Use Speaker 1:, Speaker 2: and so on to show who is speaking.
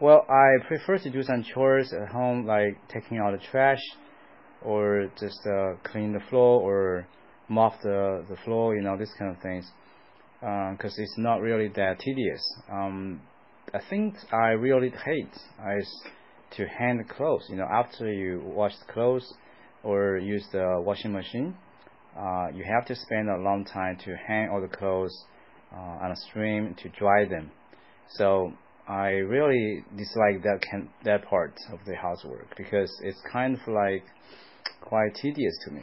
Speaker 1: Well, I prefer to do some chores at home, like taking out the trash, or just uh, clean the floor, or mop the the floor. You know, this kind of things, because um, it's not really that tedious. Um, I think I really hate is to hang the clothes. You know, after you wash the clothes or use the washing machine, uh, you have to spend a long time to hang all the clothes uh, on a string to dry them. So I really dislike that can, that part of the housework because it's kind of like quite tedious to me.